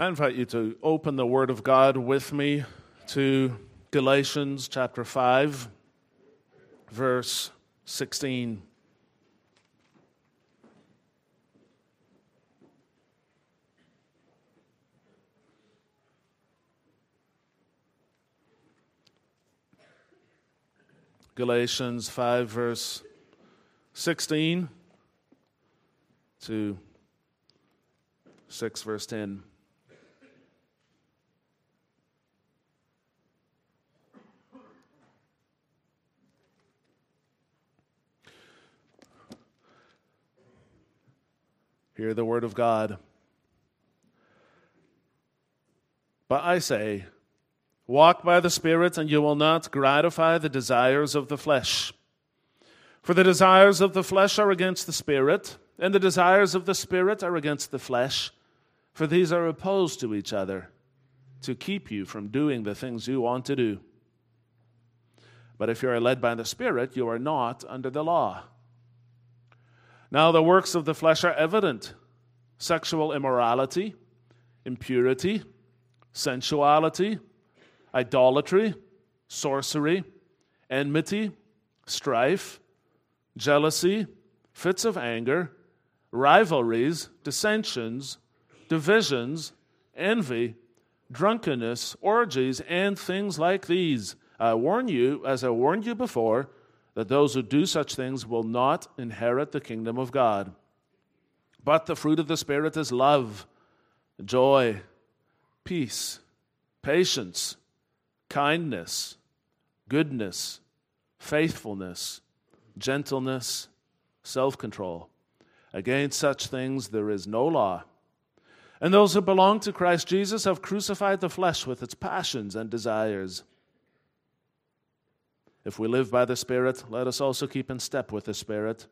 I invite you to open the Word of God with me to Galatians chapter 5, verse 16. Galatians 5, verse 16 to 6, verse 10. Hear the word of God. But I say, walk by the Spirit, and you will not gratify the desires of the flesh. For the desires of the flesh are against the Spirit, and the desires of the Spirit are against the flesh, for these are opposed to each other, to keep you from doing the things you want to do. But if you are led by the Spirit, you are not under the law. Now, the works of the flesh are evident sexual immorality, impurity, sensuality, idolatry, sorcery, enmity, strife, jealousy, fits of anger, rivalries, dissensions, divisions, envy, drunkenness, orgies, and things like these. I warn you, as I warned you before, that those who do such things will not inherit the kingdom of God. But the fruit of the Spirit is love, joy, peace, patience, kindness, goodness, faithfulness, gentleness, self control. Against such things there is no law. And those who belong to Christ Jesus have crucified the flesh with its passions and desires. If we live by the Spirit, let us also keep in step with the Spirit.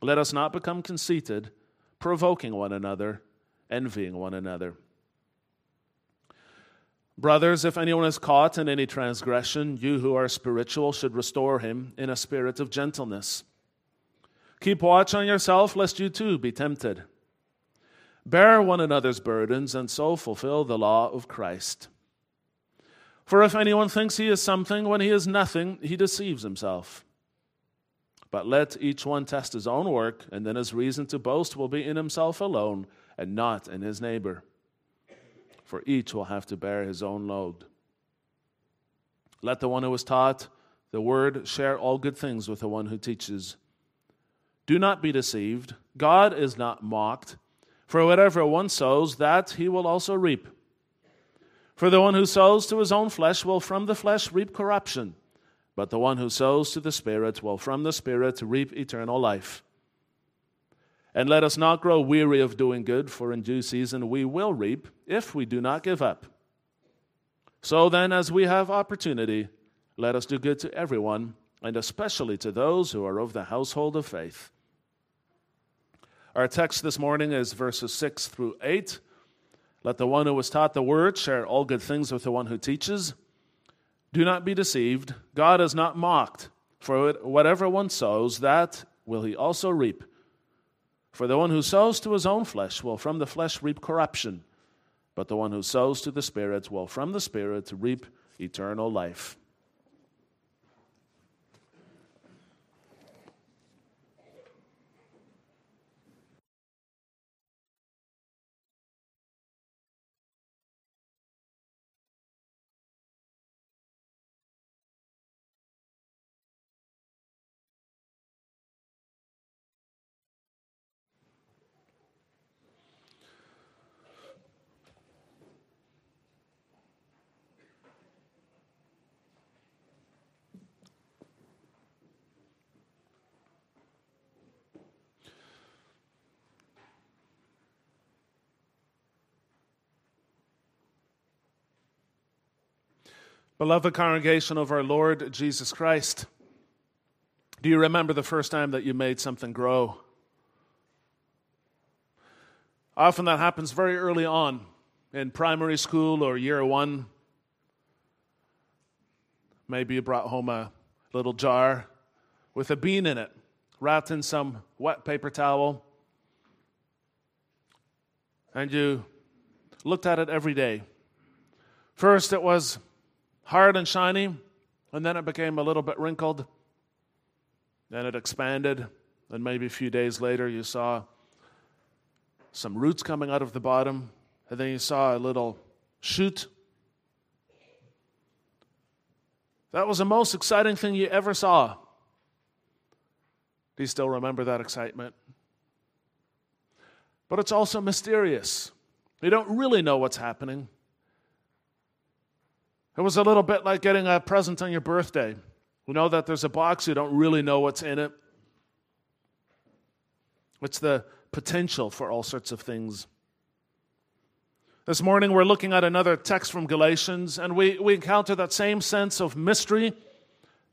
Let us not become conceited, provoking one another, envying one another. Brothers, if anyone is caught in any transgression, you who are spiritual should restore him in a spirit of gentleness. Keep watch on yourself, lest you too be tempted. Bear one another's burdens, and so fulfill the law of Christ. For if anyone thinks he is something when he is nothing, he deceives himself. But let each one test his own work, and then his reason to boast will be in himself alone and not in his neighbor. For each will have to bear his own load. Let the one who is taught the word share all good things with the one who teaches. Do not be deceived. God is not mocked. For whatever one sows, that he will also reap. For the one who sows to his own flesh will from the flesh reap corruption but the one who sows to the Spirit will from the Spirit reap eternal life. And let us not grow weary of doing good, for in due season we will reap if we do not give up. So then, as we have opportunity, let us do good to everyone, and especially to those who are of the household of faith. Our text this morning is verses 6 through 8. Let the one who was taught the word share all good things with the one who teaches. Do not be deceived. God is not mocked. For whatever one sows, that will he also reap. For the one who sows to his own flesh will from the flesh reap corruption, but the one who sows to the Spirit will from the Spirit reap eternal life. Beloved congregation of our Lord Jesus Christ, do you remember the first time that you made something grow? Often that happens very early on in primary school or year one. Maybe you brought home a little jar with a bean in it, wrapped in some wet paper towel, and you looked at it every day. First, it was hard and shiny, and then it became a little bit wrinkled. Then it expanded, and maybe a few days later, you saw some roots coming out of the bottom, and then you saw a little shoot. That was the most exciting thing you ever saw. Do you still remember that excitement? But it's also mysterious. You don't really know what's happening. It was a little bit like getting a present on your birthday. You know that there's a box, you don't really know what's in it. It's the potential for all sorts of things. This morning, we're looking at another text from Galatians, and we, we encounter that same sense of mystery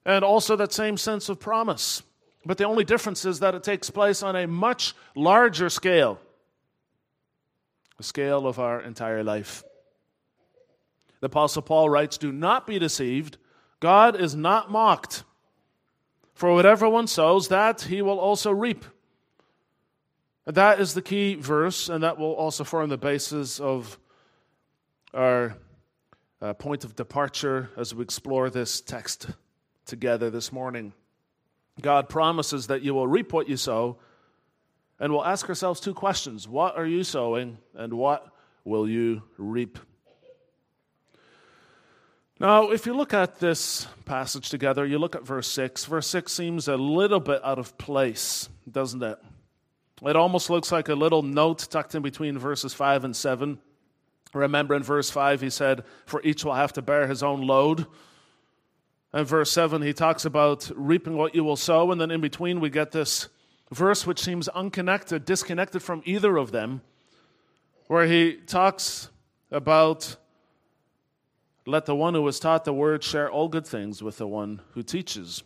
and also that same sense of promise. But the only difference is that it takes place on a much larger scale the scale of our entire life. The Apostle Paul writes Do not be deceived. God is not mocked. For whatever one sows, that he will also reap. And that is the key verse, and that will also form the basis of our uh, point of departure as we explore this text together this morning. God promises that you will reap what you sow, and we'll ask ourselves two questions What are you sowing, and what will you reap? Now, if you look at this passage together, you look at verse 6. Verse 6 seems a little bit out of place, doesn't it? It almost looks like a little note tucked in between verses 5 and 7. Remember in verse 5, he said, For each will have to bear his own load. And verse 7, he talks about reaping what you will sow. And then in between, we get this verse which seems unconnected, disconnected from either of them, where he talks about let the one who was taught the word share all good things with the one who teaches.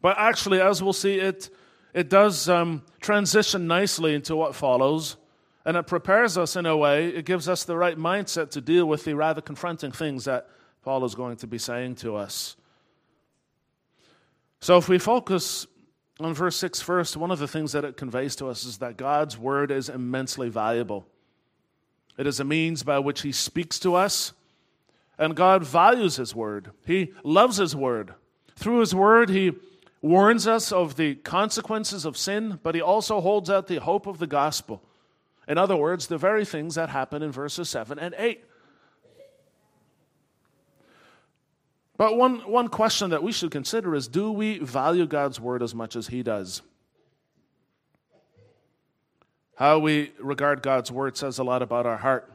But actually, as we'll see, it it does um, transition nicely into what follows, and it prepares us in a way, it gives us the right mindset to deal with the rather confronting things that Paul is going to be saying to us. So, if we focus on verse 6 first, one of the things that it conveys to us is that God's word is immensely valuable. It is a means by which He speaks to us, and God values His word. He loves His word. Through His word, He warns us of the consequences of sin, but he also holds out the hope of the gospel. In other words, the very things that happen in verses 7 and 8. But one, one question that we should consider is do we value God's word as much as he does? How we regard God's word says a lot about our heart.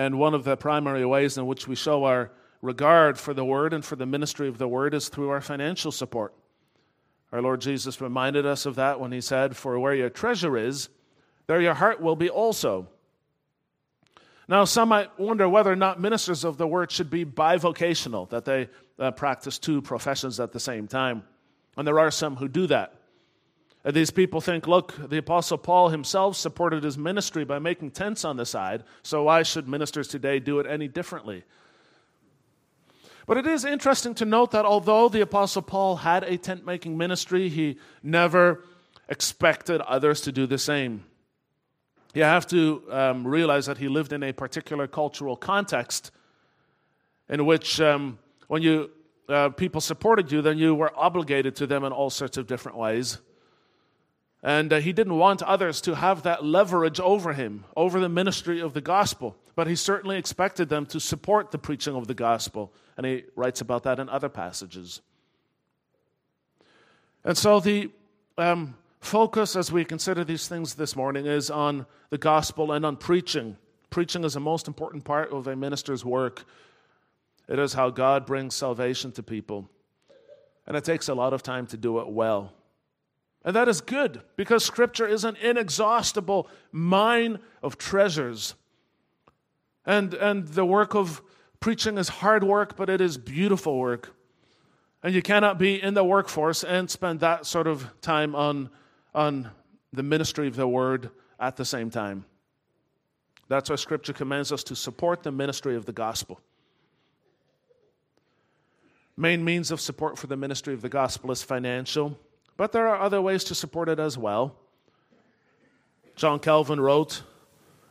And one of the primary ways in which we show our regard for the word and for the ministry of the word is through our financial support. Our Lord Jesus reminded us of that when he said, For where your treasure is, there your heart will be also. Now, some might wonder whether or not ministers of the word should be bivocational, that they uh, practice two professions at the same time. And there are some who do that. And these people think, look, the Apostle Paul himself supported his ministry by making tents on the side, so why should ministers today do it any differently? But it is interesting to note that although the Apostle Paul had a tent making ministry, he never expected others to do the same. You have to um, realize that he lived in a particular cultural context in which, um, when you uh, people supported you, then you were obligated to them in all sorts of different ways. And uh, he didn't want others to have that leverage over him, over the ministry of the gospel. But he certainly expected them to support the preaching of the gospel. And he writes about that in other passages. And so the um, focus as we consider these things this morning is on the gospel and on preaching. Preaching is the most important part of a minister's work. It is how God brings salvation to people. And it takes a lot of time to do it well. And that is good because Scripture is an inexhaustible mine of treasures. And, and the work of preaching is hard work, but it is beautiful work. And you cannot be in the workforce and spend that sort of time on, on the ministry of the word at the same time. That's why Scripture commands us to support the ministry of the gospel. Main means of support for the ministry of the gospel is financial. But there are other ways to support it as well. John Calvin wrote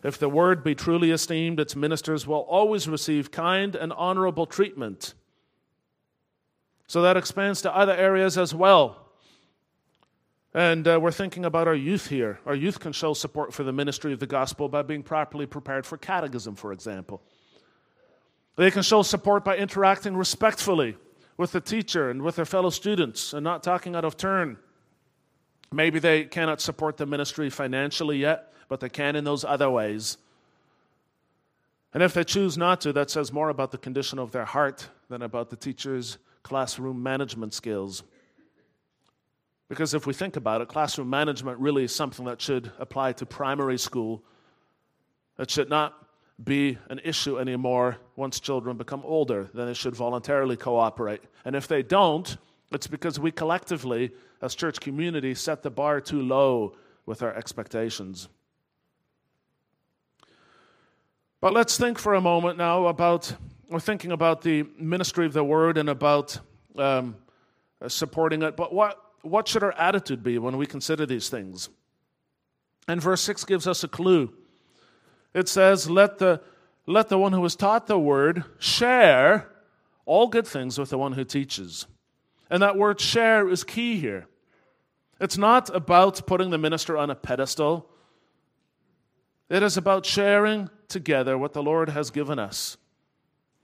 If the word be truly esteemed, its ministers will always receive kind and honorable treatment. So that expands to other areas as well. And uh, we're thinking about our youth here. Our youth can show support for the ministry of the gospel by being properly prepared for catechism, for example. They can show support by interacting respectfully with the teacher and with their fellow students and not talking out of turn. Maybe they cannot support the ministry financially yet, but they can in those other ways. And if they choose not to, that says more about the condition of their heart than about the teacher's classroom management skills. Because if we think about it, classroom management really is something that should apply to primary school. It should not be an issue anymore once children become older. Then they should voluntarily cooperate. And if they don't, it's because we collectively, as church community, set the bar too low with our expectations. But let's think for a moment now about, we're thinking about the ministry of the word and about um, supporting it. But what what should our attitude be when we consider these things? And verse 6 gives us a clue. It says, Let the, let the one who has taught the word share all good things with the one who teaches. And that word share is key here. It's not about putting the minister on a pedestal, it is about sharing together what the Lord has given us.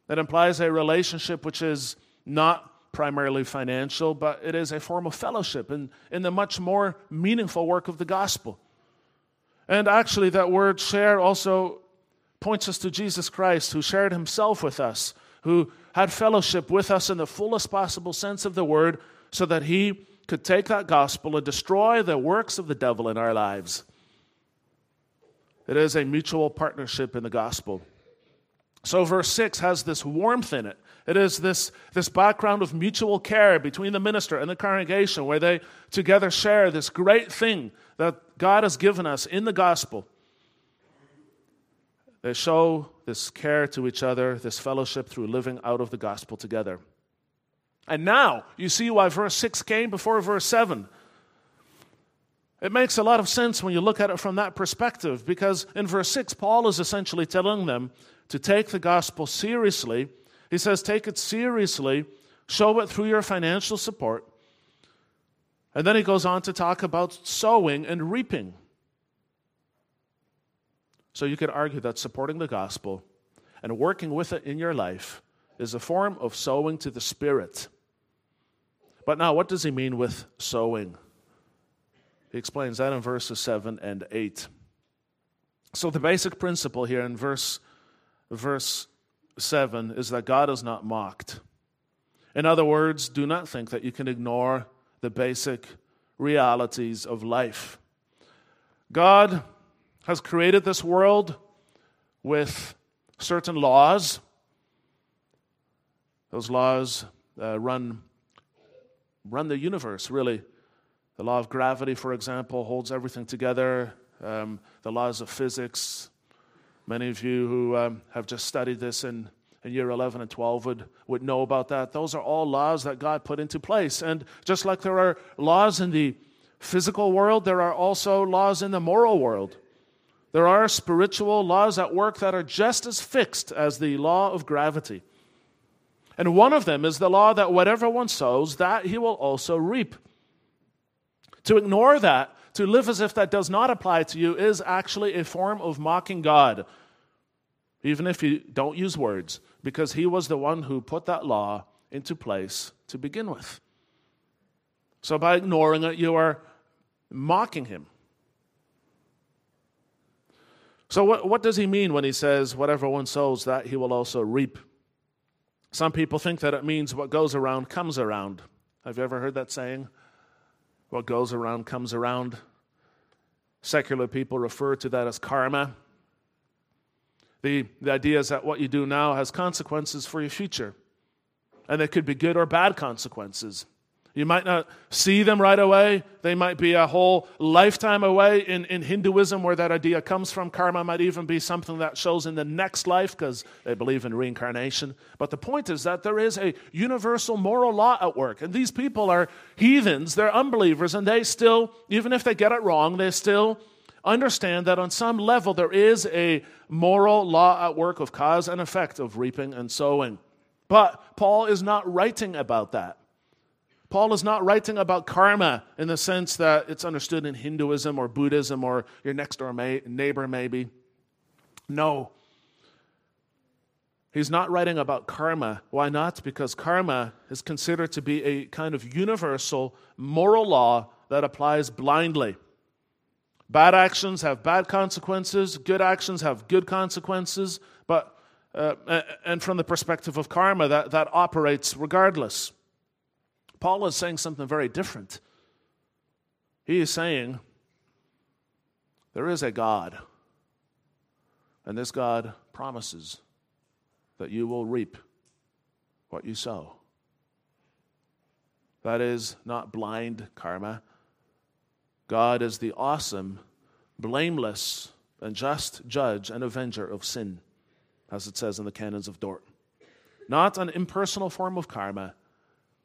That implies a relationship which is not primarily financial, but it is a form of fellowship in, in the much more meaningful work of the gospel. And actually, that word share also points us to Jesus Christ, who shared himself with us, who had fellowship with us in the fullest possible sense of the word, so that he could take that gospel and destroy the works of the devil in our lives. It is a mutual partnership in the gospel. So, verse 6 has this warmth in it. It is this, this background of mutual care between the minister and the congregation where they together share this great thing that God has given us in the gospel. They show this care to each other, this fellowship through living out of the gospel together. And now you see why verse 6 came before verse 7. It makes a lot of sense when you look at it from that perspective because in verse 6, Paul is essentially telling them to take the gospel seriously he says, take it seriously, show it through your financial support. And then he goes on to talk about sowing and reaping. So you could argue that supporting the gospel and working with it in your life is a form of sowing to the Spirit. But now, what does he mean with sowing? He explains that in verses 7 and 8. So, the basic principle here in verse, verse 7 is that God is not mocked. In other words, do not think that you can ignore the basic realities of life. God has created this world with certain laws. Those laws uh, run, run the universe, really. The law of gravity, for example, holds everything together. Um, the laws of physics, Many of you who um, have just studied this in, in year 11 and 12 would, would know about that. Those are all laws that God put into place. And just like there are laws in the physical world, there are also laws in the moral world. There are spiritual laws at work that are just as fixed as the law of gravity. And one of them is the law that whatever one sows, that he will also reap. To ignore that to live as if that does not apply to you is actually a form of mocking God, even if you don't use words, because He was the one who put that law into place to begin with. So by ignoring it, you are mocking Him. So, what, what does he mean when he says, whatever one sows, that he will also reap? Some people think that it means what goes around comes around. Have you ever heard that saying? What goes around comes around. Secular people refer to that as karma. The, the idea is that what you do now has consequences for your future, and they could be good or bad consequences. You might not see them right away. They might be a whole lifetime away. In, in Hinduism, where that idea comes from, karma might even be something that shows in the next life because they believe in reincarnation. But the point is that there is a universal moral law at work. And these people are heathens, they're unbelievers, and they still, even if they get it wrong, they still understand that on some level there is a moral law at work of cause and effect of reaping and sowing. But Paul is not writing about that. Paul is not writing about karma in the sense that it's understood in Hinduism or Buddhism or your next door neighbor, maybe. No. He's not writing about karma. Why not? Because karma is considered to be a kind of universal moral law that applies blindly. Bad actions have bad consequences, good actions have good consequences, but uh, and from the perspective of karma, that, that operates regardless. Paul is saying something very different. He is saying there is a God, and this God promises that you will reap what you sow. That is not blind karma. God is the awesome, blameless, and just judge and avenger of sin, as it says in the canons of Dort. Not an impersonal form of karma,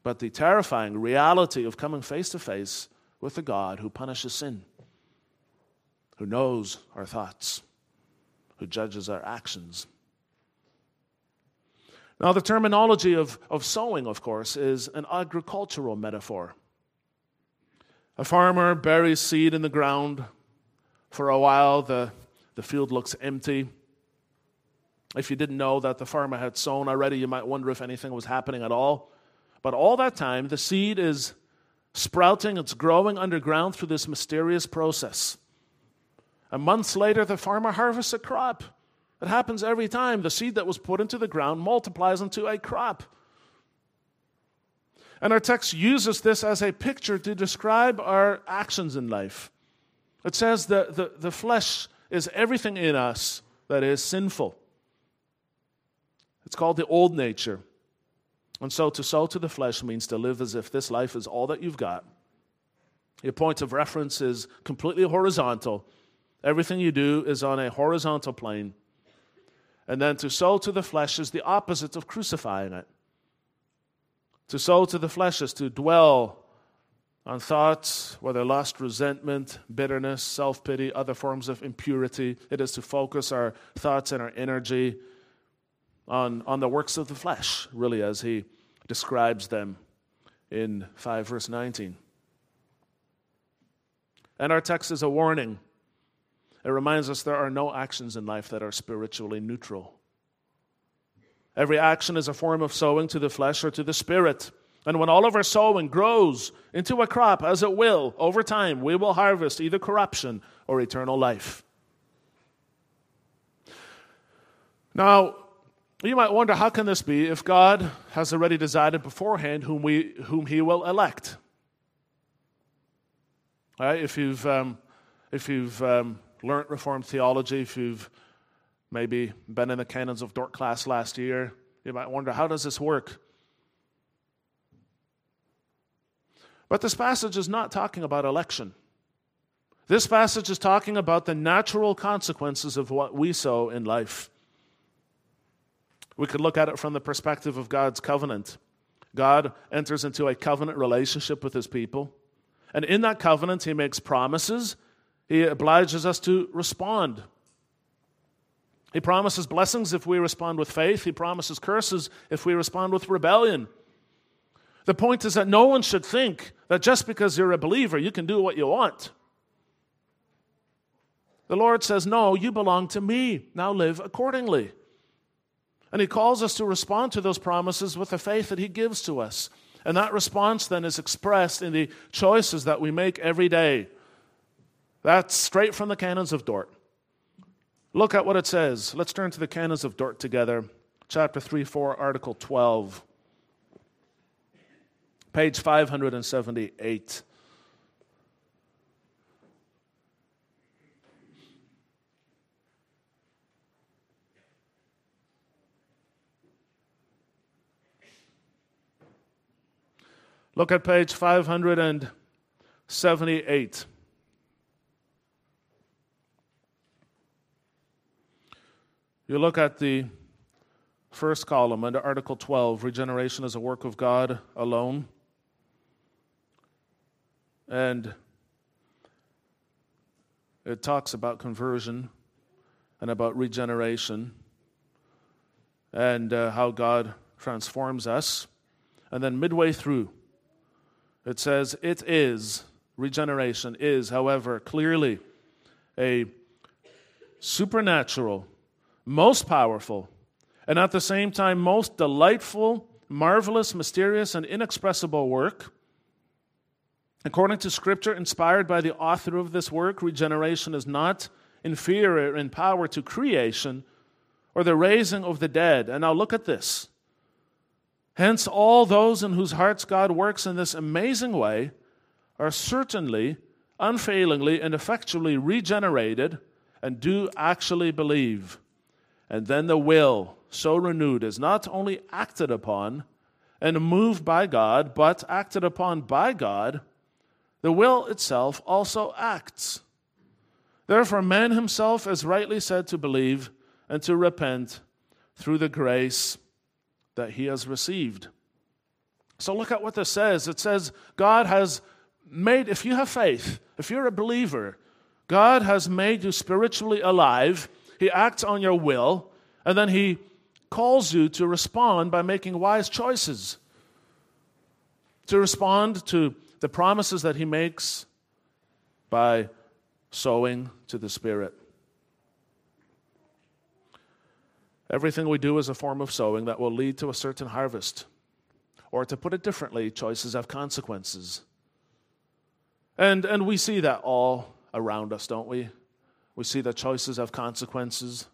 but the terrifying reality of coming face to face with the God who punishes sin, who knows our thoughts, who judges our actions. Now, the terminology of, of sowing, of course, is an agricultural metaphor. A farmer buries seed in the ground. For a while, the, the field looks empty. If you didn't know that the farmer had sown already, you might wonder if anything was happening at all. But all that time, the seed is sprouting, it's growing underground through this mysterious process. And months later, the farmer harvests a crop. It happens every time. The seed that was put into the ground multiplies into a crop. And our text uses this as a picture to describe our actions in life. It says that the, the flesh is everything in us that is sinful. It's called the old nature. And so to sow to the flesh means to live as if this life is all that you've got. Your point of reference is completely horizontal. Everything you do is on a horizontal plane. And then to sow to the flesh is the opposite of crucifying it. To sow to the flesh is to dwell on thoughts, whether lust, resentment, bitterness, self pity, other forms of impurity. It is to focus our thoughts and our energy on, on the works of the flesh, really, as he describes them in 5 verse 19. And our text is a warning. It reminds us there are no actions in life that are spiritually neutral. Every action is a form of sowing to the flesh or to the spirit. And when all of our sowing grows into a crop, as it will, over time, we will harvest either corruption or eternal life. Now, you might wonder how can this be if God has already decided beforehand whom, we, whom He will elect? If you've, um, if you've um, learned Reformed theology, if you've maybe been in the canons of Dort class last year, you might wonder how does this work? But this passage is not talking about election. This passage is talking about the natural consequences of what we sow in life. We could look at it from the perspective of God's covenant. God enters into a covenant relationship with his people. And in that covenant, he makes promises. He obliges us to respond. He promises blessings if we respond with faith. He promises curses if we respond with rebellion. The point is that no one should think that just because you're a believer, you can do what you want. The Lord says, No, you belong to me. Now live accordingly. And he calls us to respond to those promises with the faith that he gives to us. And that response then is expressed in the choices that we make every day. That's straight from the canons of Dort. Look at what it says. Let's turn to the canons of Dort together. Chapter 3, 4, Article 12. Page 578. Look at page 578. You look at the first column under Article 12 Regeneration is a work of God alone. And it talks about conversion and about regeneration and uh, how God transforms us. And then midway through, it says, It is, regeneration is, however, clearly a supernatural, most powerful, and at the same time, most delightful, marvelous, mysterious, and inexpressible work. According to Scripture, inspired by the author of this work, regeneration is not inferior in power to creation or the raising of the dead. And now look at this. Hence, all those in whose hearts God works in this amazing way are certainly, unfailingly, and effectually regenerated and do actually believe. And then the will, so renewed, is not only acted upon and moved by God, but acted upon by God. The will itself also acts. Therefore, man himself is rightly said to believe and to repent through the grace that he has received. So, look at what this says. It says, God has made, if you have faith, if you're a believer, God has made you spiritually alive. He acts on your will, and then He calls you to respond by making wise choices. To respond to the promises that He makes by sowing to the Spirit. Everything we do is a form of sowing that will lead to a certain harvest. Or to put it differently, choices have consequences. And, and we see that all around us, don't we? We see that choices have consequences.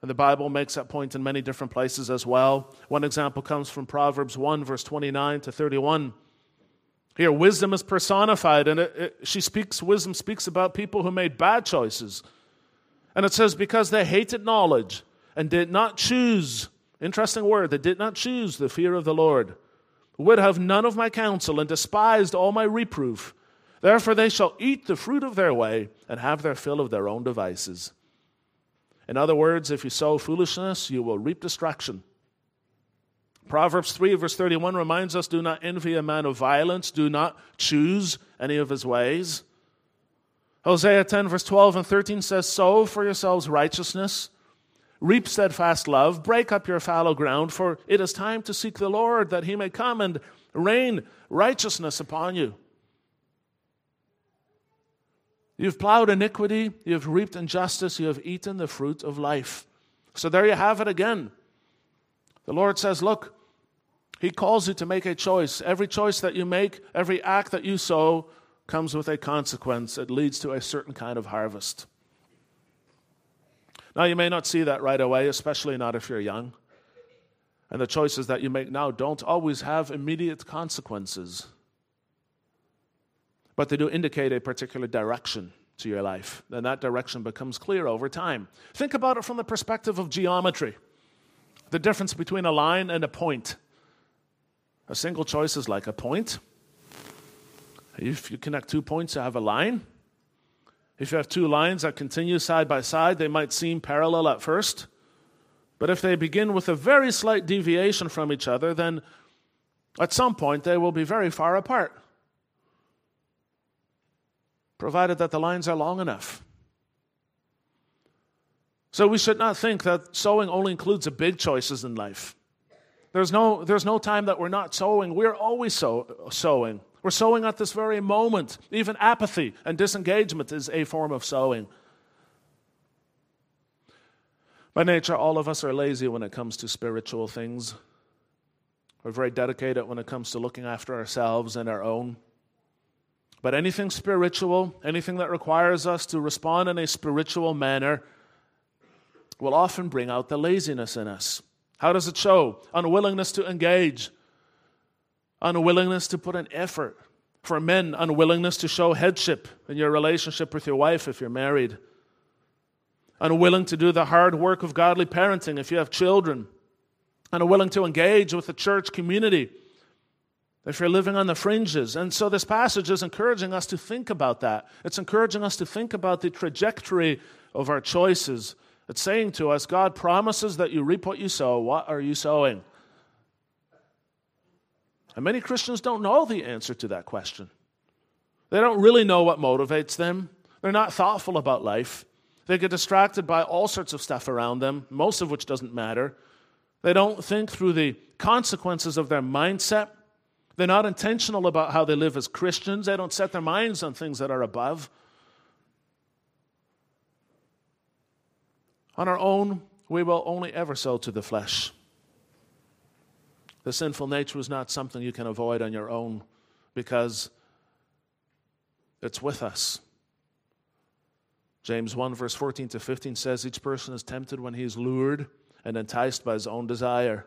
And the Bible makes that point in many different places as well. One example comes from Proverbs 1, verse 29 to 31. Here, wisdom is personified, and it, it, she speaks, wisdom speaks about people who made bad choices. And it says, because they hated knowledge and did not choose, interesting word, they did not choose the fear of the Lord, would have none of my counsel and despised all my reproof. Therefore, they shall eat the fruit of their way and have their fill of their own devices. In other words, if you sow foolishness, you will reap destruction. Proverbs 3, verse 31 reminds us do not envy a man of violence, do not choose any of his ways. Hosea 10, verse 12 and 13 says, Sow for yourselves righteousness, reap steadfast love, break up your fallow ground, for it is time to seek the Lord, that he may come and rain righteousness upon you. You've plowed iniquity, you've reaped injustice, you have eaten the fruit of life. So there you have it again. The Lord says, Look, He calls you to make a choice. Every choice that you make, every act that you sow, comes with a consequence. It leads to a certain kind of harvest. Now, you may not see that right away, especially not if you're young. And the choices that you make now don't always have immediate consequences, but they do indicate a particular direction to your life. And that direction becomes clear over time. Think about it from the perspective of geometry the difference between a line and a point. A single choice is like a point. If you connect two points, you have a line. If you have two lines that continue side by side, they might seem parallel at first. But if they begin with a very slight deviation from each other, then at some point they will be very far apart, provided that the lines are long enough. So we should not think that sowing only includes the big choices in life. There's no, there's no time that we're not sowing. We're always sow, sowing. We're sowing at this very moment. Even apathy and disengagement is a form of sowing. By nature, all of us are lazy when it comes to spiritual things. We're very dedicated when it comes to looking after ourselves and our own. But anything spiritual, anything that requires us to respond in a spiritual manner, will often bring out the laziness in us. How does it show? Unwillingness to engage, unwillingness to put an effort. For men, unwillingness to show headship in your relationship with your wife if you're married. Unwilling to do the hard work of godly parenting if you have children. Unwilling to engage with the church community if you're living on the fringes. And so this passage is encouraging us to think about that. It's encouraging us to think about the trajectory of our choices it's saying to us, God promises that you reap what you sow. What are you sowing? And many Christians don't know the answer to that question. They don't really know what motivates them. They're not thoughtful about life. They get distracted by all sorts of stuff around them, most of which doesn't matter. They don't think through the consequences of their mindset. They're not intentional about how they live as Christians. They don't set their minds on things that are above. On our own, we will only ever sow to the flesh. The sinful nature is not something you can avoid on your own because it's with us. James 1, verse 14 to 15 says, Each person is tempted when he is lured and enticed by his own desire.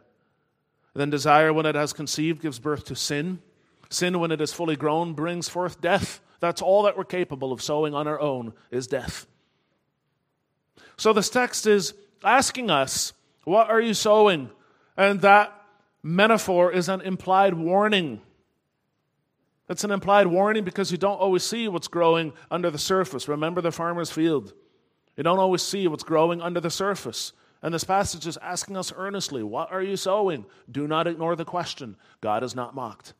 Then desire, when it has conceived, gives birth to sin. Sin, when it is fully grown, brings forth death. That's all that we're capable of sowing on our own is death. So this text is asking us, What are you sowing? And that metaphor is an implied warning. It's an implied warning because you don't always see what's growing under the surface. Remember the farmer's field. You don't always see what's growing under the surface. And this passage is asking us earnestly, What are you sowing? Do not ignore the question. God is not mocked.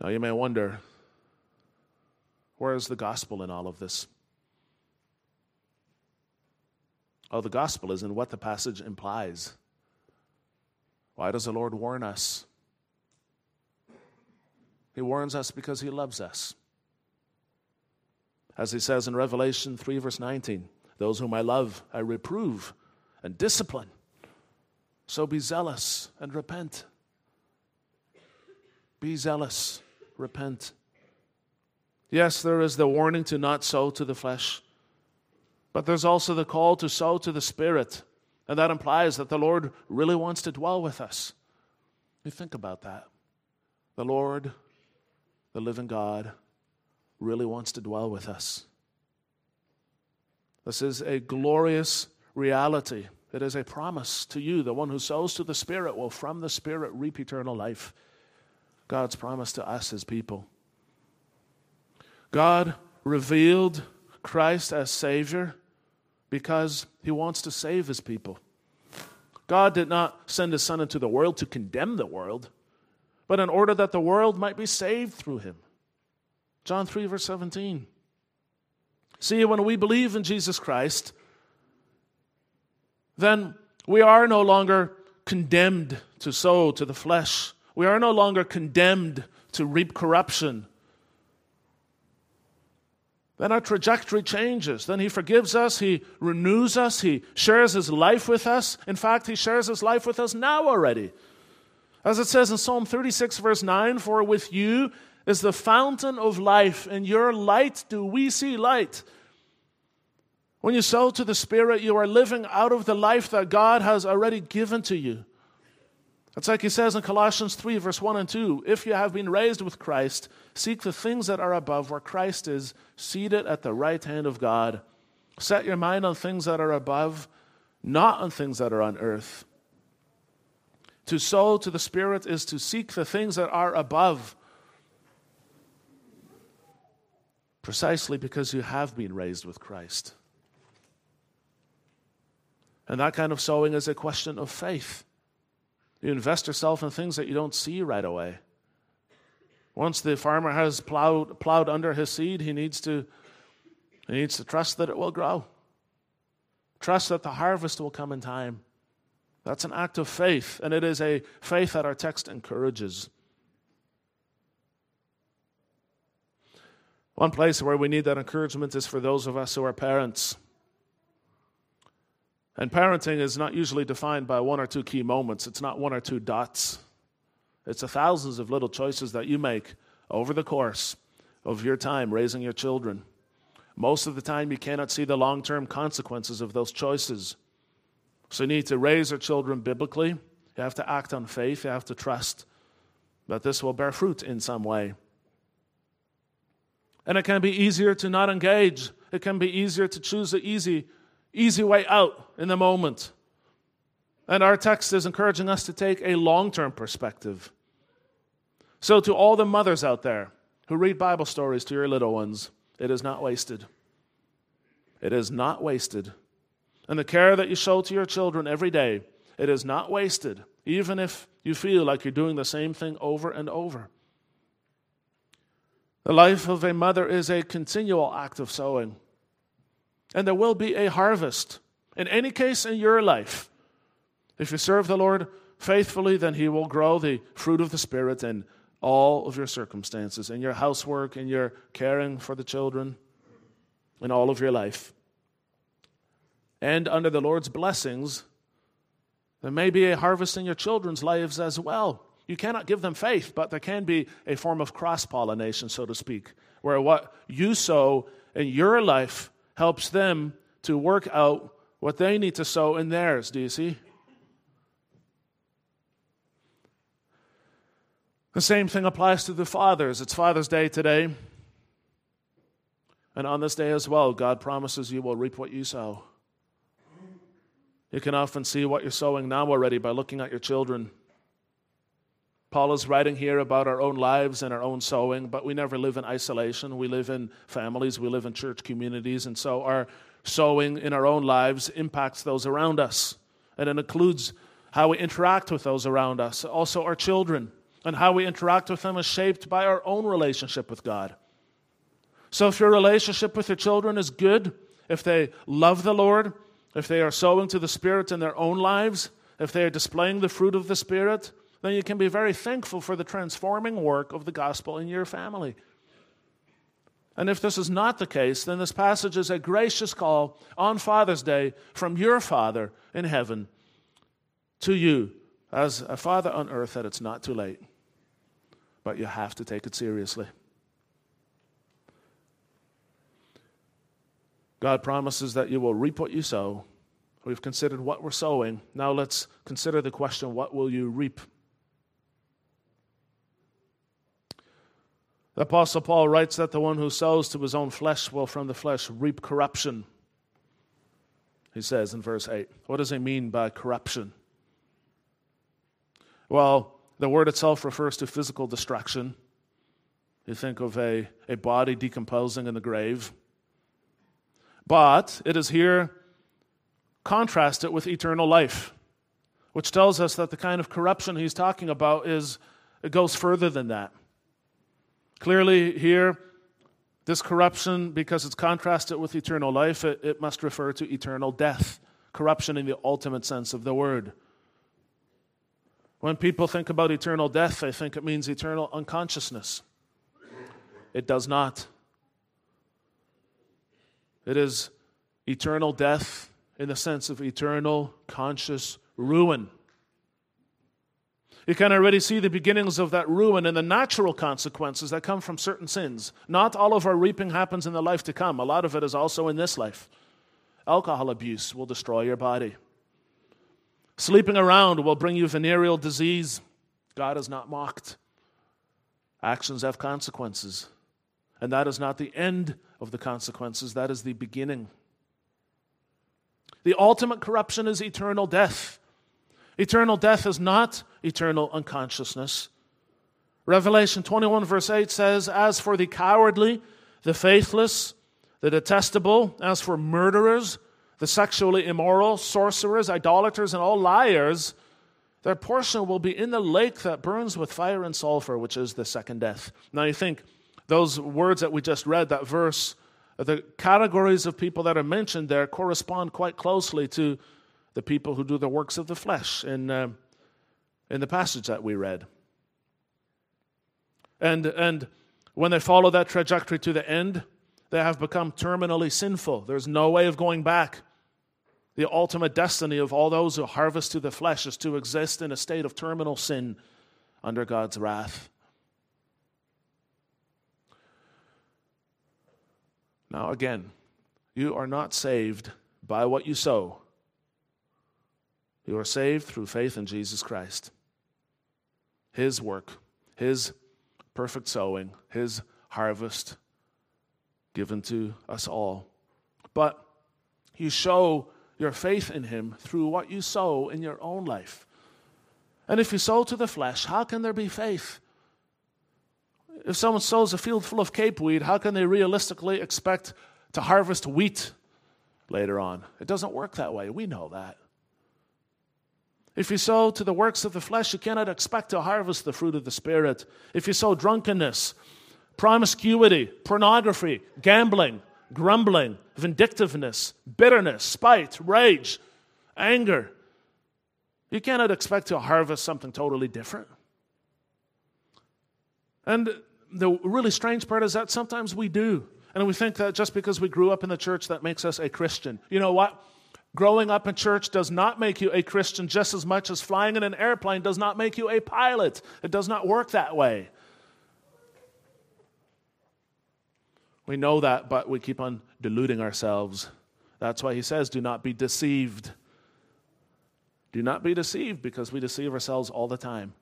Now you may wonder, where is the gospel in all of this? Oh, the gospel is in what the passage implies. Why does the Lord warn us? He warns us because He loves us. As He says in Revelation 3, verse 19, those whom I love, I reprove and discipline. So be zealous and repent. Be zealous, repent. Yes, there is the warning to not sow to the flesh, but there's also the call to sow to the Spirit. And that implies that the Lord really wants to dwell with us. You think about that. The Lord, the living God, really wants to dwell with us. This is a glorious reality. It is a promise to you. The one who sows to the Spirit will from the Spirit reap eternal life. God's promise to us as people. God revealed Christ as Savior because he wants to save his people. God did not send his Son into the world to condemn the world, but in order that the world might be saved through him. John 3, verse 17. See, when we believe in Jesus Christ, then we are no longer condemned to sow to the flesh. We are no longer condemned to reap corruption then our trajectory changes. Then He forgives us, He renews us, He shares His life with us. In fact, He shares His life with us now already. As it says in Psalm 36, verse 9, For with you is the fountain of life, in your light do we see light. When you sow to the Spirit, you are living out of the life that God has already given to you. It's like he says in Colossians 3, verse 1 and 2 If you have been raised with Christ, seek the things that are above, where Christ is seated at the right hand of God. Set your mind on things that are above, not on things that are on earth. To sow to the Spirit is to seek the things that are above, precisely because you have been raised with Christ. And that kind of sowing is a question of faith. You invest yourself in things that you don't see right away. Once the farmer has plowed, plowed under his seed, he needs, to, he needs to trust that it will grow. Trust that the harvest will come in time. That's an act of faith, and it is a faith that our text encourages. One place where we need that encouragement is for those of us who are parents. And parenting is not usually defined by one or two key moments, it's not one or two dots. It's the thousands of little choices that you make over the course of your time raising your children. Most of the time, you cannot see the long term consequences of those choices. So, you need to raise your children biblically. You have to act on faith. You have to trust that this will bear fruit in some way. And it can be easier to not engage. It can be easier to choose the easy easy way out in the moment. And our text is encouraging us to take a long term perspective. So, to all the mothers out there who read Bible stories to your little ones, it is not wasted. It is not wasted. And the care that you show to your children every day, it is not wasted, even if you feel like you're doing the same thing over and over. The life of a mother is a continual act of sowing. And there will be a harvest. In any case, in your life, if you serve the Lord faithfully, then He will grow the fruit of the Spirit in all of your circumstances, in your housework, in your caring for the children, in all of your life. And under the Lord's blessings, there may be a harvest in your children's lives as well. You cannot give them faith, but there can be a form of cross pollination, so to speak, where what you sow in your life helps them to work out what they need to sow in theirs. Do you see? The same thing applies to the fathers. It's Father's Day today. And on this day as well, God promises you will reap what you sow. You can often see what you're sowing now already by looking at your children. Paul is writing here about our own lives and our own sowing, but we never live in isolation. We live in families, we live in church communities, and so our sowing in our own lives impacts those around us. And it includes how we interact with those around us, also our children, and how we interact with them is shaped by our own relationship with God. So if your relationship with your children is good, if they love the Lord, if they are sowing to the Spirit in their own lives, if they are displaying the fruit of the Spirit, then you can be very thankful for the transforming work of the gospel in your family. And if this is not the case, then this passage is a gracious call on Father's Day from your Father in heaven to you as a Father on earth that it's not too late. But you have to take it seriously. God promises that you will reap what you sow. We've considered what we're sowing. Now let's consider the question what will you reap? The Apostle Paul writes that the one who sows to his own flesh will from the flesh reap corruption. He says in verse 8. What does he mean by corruption? Well, the word itself refers to physical destruction. You think of a, a body decomposing in the grave. But it is here contrasted with eternal life, which tells us that the kind of corruption he's talking about is it goes further than that. Clearly, here, this corruption, because it's contrasted with eternal life, it, it must refer to eternal death, corruption in the ultimate sense of the word. When people think about eternal death, they think it means eternal unconsciousness. It does not. It is eternal death in the sense of eternal conscious ruin. You can already see the beginnings of that ruin and the natural consequences that come from certain sins. Not all of our reaping happens in the life to come, a lot of it is also in this life. Alcohol abuse will destroy your body. Sleeping around will bring you venereal disease. God is not mocked. Actions have consequences. And that is not the end of the consequences, that is the beginning. The ultimate corruption is eternal death. Eternal death is not eternal unconsciousness. Revelation 21, verse 8 says, As for the cowardly, the faithless, the detestable, as for murderers, the sexually immoral, sorcerers, idolaters, and all liars, their portion will be in the lake that burns with fire and sulfur, which is the second death. Now you think those words that we just read, that verse, the categories of people that are mentioned there correspond quite closely to the people who do the works of the flesh in, uh, in the passage that we read. And, and when they follow that trajectory to the end, they have become terminally sinful. There's no way of going back. The ultimate destiny of all those who harvest to the flesh is to exist in a state of terminal sin under God's wrath. Now, again, you are not saved by what you sow. You are saved through faith in Jesus Christ. His work, His perfect sowing, His harvest given to us all. But you show your faith in Him through what you sow in your own life. And if you sow to the flesh, how can there be faith? If someone sows a field full of capeweed, how can they realistically expect to harvest wheat later on? It doesn't work that way. We know that. If you sow to the works of the flesh, you cannot expect to harvest the fruit of the Spirit. If you sow drunkenness, promiscuity, pornography, gambling, grumbling, vindictiveness, bitterness, spite, rage, anger. You cannot expect to harvest something totally different. And the really strange part is that sometimes we do. And we think that just because we grew up in the church, that makes us a Christian. You know what? Growing up in church does not make you a Christian just as much as flying in an airplane does not make you a pilot. It does not work that way. We know that, but we keep on deluding ourselves. That's why he says, Do not be deceived. Do not be deceived because we deceive ourselves all the time.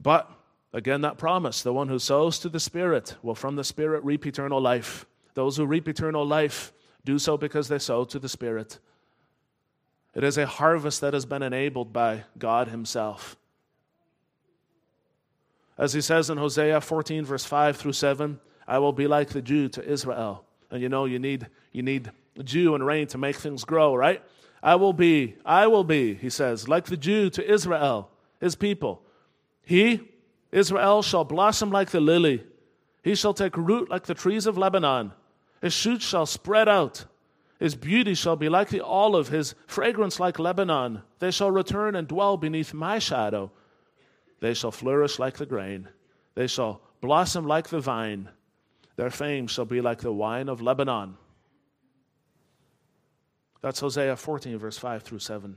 But again, that promise the one who sows to the Spirit will from the Spirit reap eternal life. Those who reap eternal life do so because they sow to the Spirit. It is a harvest that has been enabled by God Himself. As he says in Hosea 14, verse 5 through 7, I will be like the dew to Israel. And you know, you need, you need dew and rain to make things grow, right? I will be, I will be, he says, like the dew to Israel, his people. He, Israel, shall blossom like the lily. He shall take root like the trees of Lebanon. His shoots shall spread out. His beauty shall be like the olive, his fragrance like Lebanon. They shall return and dwell beneath my shadow. They shall flourish like the grain. They shall blossom like the vine. Their fame shall be like the wine of Lebanon. That's Hosea 14, verse 5 through 7.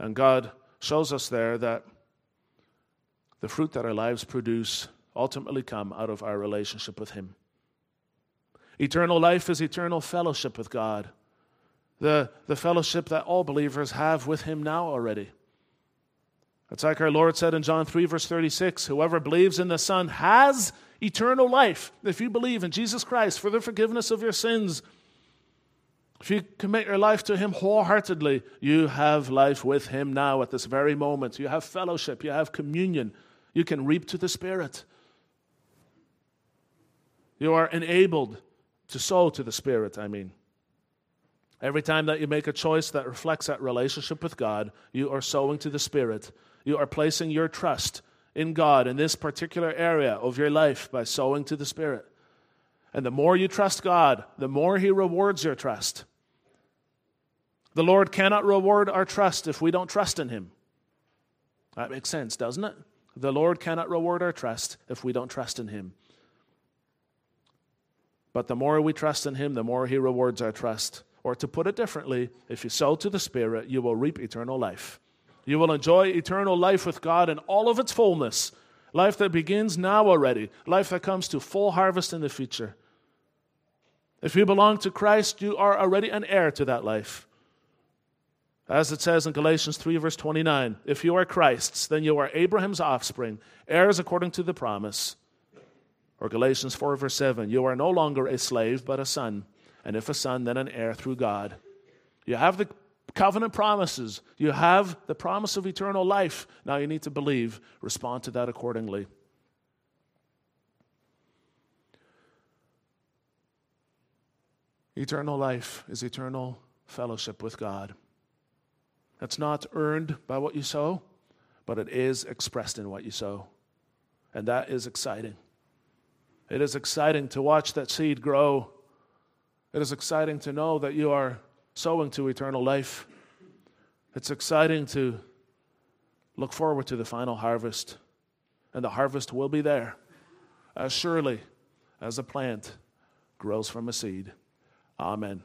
And God shows us there that the fruit that our lives produce ultimately come out of our relationship with Him. Eternal life is eternal fellowship with God, the, the fellowship that all believers have with Him now already. It's like our Lord said in John 3, verse 36 Whoever believes in the Son has eternal life. If you believe in Jesus Christ for the forgiveness of your sins, if you commit your life to Him wholeheartedly, you have life with Him now at this very moment. You have fellowship, you have communion, you can reap to the Spirit. You are enabled to sow to the Spirit, I mean. Every time that you make a choice that reflects that relationship with God, you are sowing to the Spirit. You are placing your trust in God in this particular area of your life by sowing to the Spirit. And the more you trust God, the more He rewards your trust. The Lord cannot reward our trust if we don't trust in Him. That makes sense, doesn't it? The Lord cannot reward our trust if we don't trust in Him. But the more we trust in Him, the more He rewards our trust. Or to put it differently, if you sow to the Spirit, you will reap eternal life. You will enjoy eternal life with God in all of its fullness. Life that begins now already, life that comes to full harvest in the future. If you belong to Christ, you are already an heir to that life. As it says in Galatians 3, verse 29, if you are Christ's, then you are Abraham's offspring, heirs according to the promise. Or Galatians 4, verse 7, you are no longer a slave, but a son and if a son, then an heir through God. You have the covenant promises, you have the promise of eternal life. Now you need to believe, respond to that accordingly. Eternal life is eternal fellowship with God. It's not earned by what you sow, but it is expressed in what you sow. And that is exciting. It is exciting to watch that seed grow it is exciting to know that you are sowing to eternal life. It's exciting to look forward to the final harvest, and the harvest will be there as surely as a plant grows from a seed. Amen.